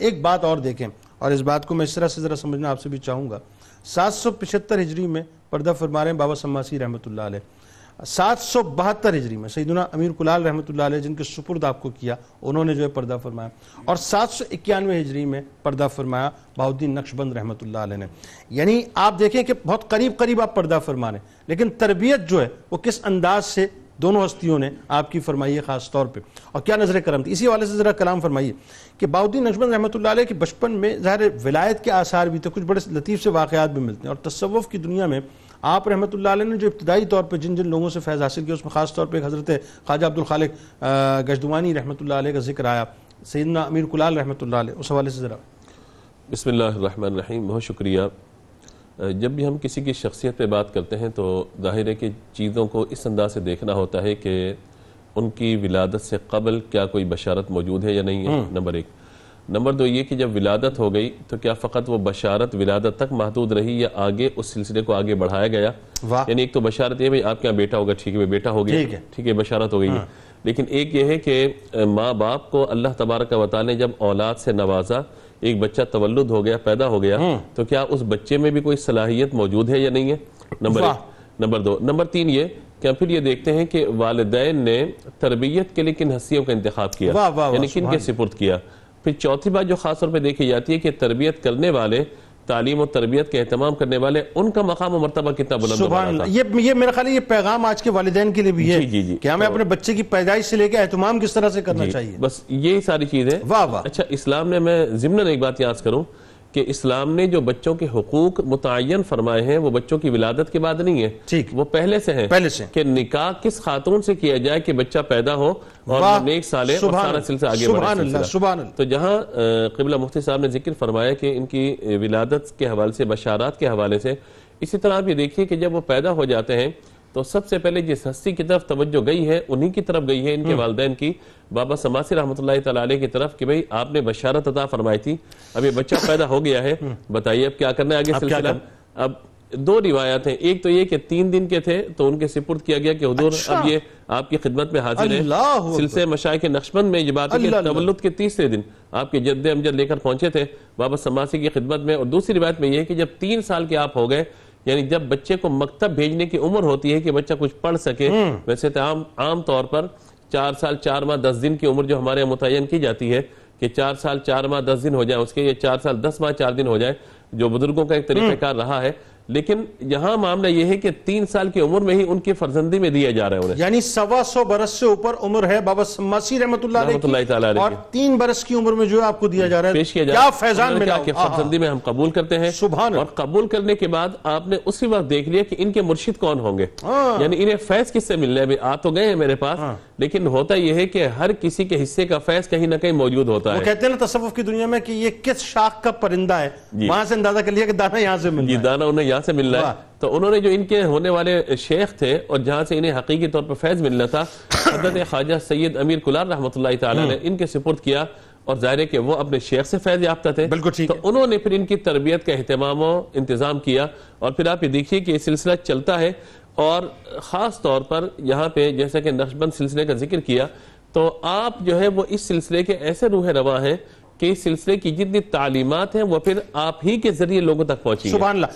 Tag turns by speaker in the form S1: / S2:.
S1: ایک بات اور دیکھیں اور اس بات کو میں اس طرح سے ذرا سمجھنا آپ سے بھی چاہوں گا۔ سات سو پچھتر ہجری میں پردہ فرما رہے ہیں بابا سماسی رحمۃ اللہ علیہ۔ سات سو بہتر ہجری میں سیدنا امیر کلال رحمۃ اللہ علیہ جن کے سپرد آپ کو کیا، انہوں نے جو ہے پردہ فرمایا۔ اور سات سو اکیانوے ہجری میں پردہ فرمایا باؤدین نقش بند رحمۃ اللہ علیہ نے۔ یعنی آپ دیکھیں کہ بہت قریب قریب آپ پردہ فرما رہے ہیں، لیکن تربیت جو ہے وہ کس انداز سے دونوں ہستیوں نے آپ کی فرمائی ہے خاص طور پہ۔ اور کیا نظر کرم تھی؟ اسی والے سے ذرا کلام فرمائیے کہ باؤدین نجمن رحمۃ اللہ علیہ کے بچپن میں ظاہر ولایت کے آثار بھی تھے، کچھ بڑے لطیف سے واقعات بھی ملتے ہیں۔ اور تصوف کی دنیا میں آپ رحمۃ اللہ علیہ نے جو ابتدائی طور پہ جن جن لوگوں سے فیض حاصل کیا، اس میں خاص طور پہ حضرت خواجہ عبدالخالق گجدوانی رحمۃ اللہ علیہ کا ذکر آیا۔ سیدنا امیر کلال رحمۃ اللہ علیہ، اس حوالے سے ذرا۔
S2: بسم اللہ الرحمن الرحیم، بہت شکریہ۔ جب بھی ہم کسی کی شخصیت پہ بات کرتے ہیں تو ظاہر ہے کہ چیزوں کو اس انداز سے دیکھنا ہوتا ہے کہ ان کی ولادت سے قبل کیا کوئی بشارت موجود ہے یا نہیں ہے؟ نمبر ایک۔ نمبر دو یہ کہ جب ولادت ہو گئی تو کیا فقط وہ بشارت ولادت تک محدود رہی یا آگے اس سلسلے کو آگے بڑھایا گیا؟ یعنی ایک تو بشارت یہ آپ کے یہاں بیٹا ہوگا ٹھیک ہے بیٹا ہو گیا ٹھیک ہے بشارت ہو گئی ہے۔ ہاں۔ لیکن ایک یہ ہے کہ ماں باپ کو اللہ تبارک و تعالی نے جب اولاد سے نوازا ایک بچہ تولد ہو گیا پیدا ہو گیا تو کیا اس بچے میں بھی کوئی صلاحیت موجود ہے یا نہیں ہے؟ نمبر ایک۔ نمبر دو۔ نمبر تین یہ کہ پھر یہ دیکھتے ہیں کہ والدین نے تربیت کے لیے کن ہستیوں کا انتخاب کیا یعنی کن کے سپرد کیا۔ پھر چوتھی بات جو خاص طور پہ دیکھی جاتی ہے کہ تربیت کرنے والے تعلیم و تربیت کے اہتمام کرنے والے ان کا مقام و مرتبہ کتنا بلند
S1: سبحان اللہ یہ میرا خیال ہے یہ پیغام آج کے والدین کے لیے بھی ہے جی، جی، جی۔ کہ ہمیں اپنے بچے کی پیدائش سے لے کے اہتمام کس طرح سے کرنا چاہیے۔
S2: بس یہی ساری چیز ہے اچھا اسلام نے میں ضمن ایک بات یاد کروں۔ کہ اسلام نے جو بچوں کے حقوق متعین فرمائے ہیں وہ بچوں کی ولادت کے بعد نہیں ہے وہ پہلے سے ہیں
S1: پہلے سے۔
S2: کہ نکاح کس خاتون سے کیا جائے کہ بچہ پیدا ہو اور نیک سالے اور سارا سلسلہ آگے بڑھے تو جہاں قبلہ مفتی صاحب نے ذکر فرمایا کہ ان کی ولادت کے حوالے سے بشارات کے حوالے سے اسی طرح آپ یہ دیکھیے کہ جب وہ پیدا ہو جاتے ہیں تو سب سے پہلے جس ہستی کی طرف توجہ گئی ہے انہی کی طرف گئی ہے ان کے والدین کی۔ بابا سماسی رحمۃ اللہ تعالی کی طرف کہ بھئی آپ نے بشارت عطا فرمائی تھی۔ اب یہ بچہ پیدا ہو گیا ہے۔ بتائیے اب کیا کرنا ہے آگے سلسلہ؟ اب دو روایات ہیں۔ ایک تو یہ کہ تین دن کے تھے تو ان کے سپرد کیا گیا کہ حضور اچھا۔ اب یہ آپ کی خدمت میں حاضر ہے سلسلے مشاہ کے نقشبند میں یہ بات ہے کہ تولد کے تیسرے دن آپ کے جد امجد لے کر پہنچے تھے۔ بابا سماسی کی خدمت میں اور دوسری روایت میں یہ ہے کہ جب تین سال کے آپ ہو گئے یعنی جب بچے کو مکتب بھیجنے کی عمر ہوتی ہے کہ بچہ کچھ پڑھ سکے ویسے تو عام طور پر چار سال چار ماہ دس دن کی عمر جو ہمارے متعین کی جاتی ہے کہ چار سال چار ماہ دس دن ہو جائے اس کے یہ چار سال دس ماہ چار دن ہو جائے جو بزرگوں کا ایک طریقہ کار رہا ہے لیکن یہاں معاملہ یہ ہے کہ تین سال کی عمر میں ہی ان کی فرزندی میں دیا جا رہا ہے انہیں۔
S1: یعنی سوا سو برس سے اوپر عمر ہے بابا سماسی رحمت اللہ علیہ اور تین برس کی عمر میں جو آپ کو دیا جا رہا ہے۔
S2: پیش کیا جا کیا فیضان ملا کہ فرزندی میں ہم قبول کرتے ہیں۔
S1: سبحان
S2: اور قبول کرنے کے بعد آپ نے اسی وقت دیکھ لیا کہ ان کے مرشد کون ہوں گے۔ یعنی انہیں فیض کس سے مل رہے ہیں آ تو گئے ہیں میرے پاس۔ لیکن ہوتا یہ ہے کہ ہر کسی کے حصے کا فیض کہیں نہ کہیں موجود ہوتا ہے۔
S1: وہ کہتے ہیں نا تصوف کی دنیا میں کہ یہ کس شاخ کا پرندہ ہے؟ وہاں سے اندازہ کر لیا کہ دانا یہاں سے مل رہا ہے۔
S2: دانا انہیں یہاں سے مل رہا ہے تو انہوں نے جو ان کے ہونے والے شیخ تھے اور جہاں سے انہیں حقیقی طور پر فیض ملنا تھا حضرت خواجہ سید امیر کلار رحمۃ اللہ تعالی نے ان کے سپورٹ کیا اور ظاہر ہے کہ وہ اپنے شیخ سے فیض یافتہ تھے۔ تو انہوں نے پھر ان کی تربیت کا اہتمام و انتظام کیا اور پھر آپ یہ دیکھیے کہ یہ سلسلہ چلتا ہے۔ اور خاص طور پر یہاں پہ جیسا کہ نقشبند سلسلے کا ذکر کیا، تو آپ جو ہے وہ اس سلسلے کے ایسے روح رواں ہیں کہ اس سلسلے کی جتنی تعلیمات ہیں وہ پھر آپ ہی کے ذریعے لوگوں تک پہنچی
S1: سبحان اللہ۔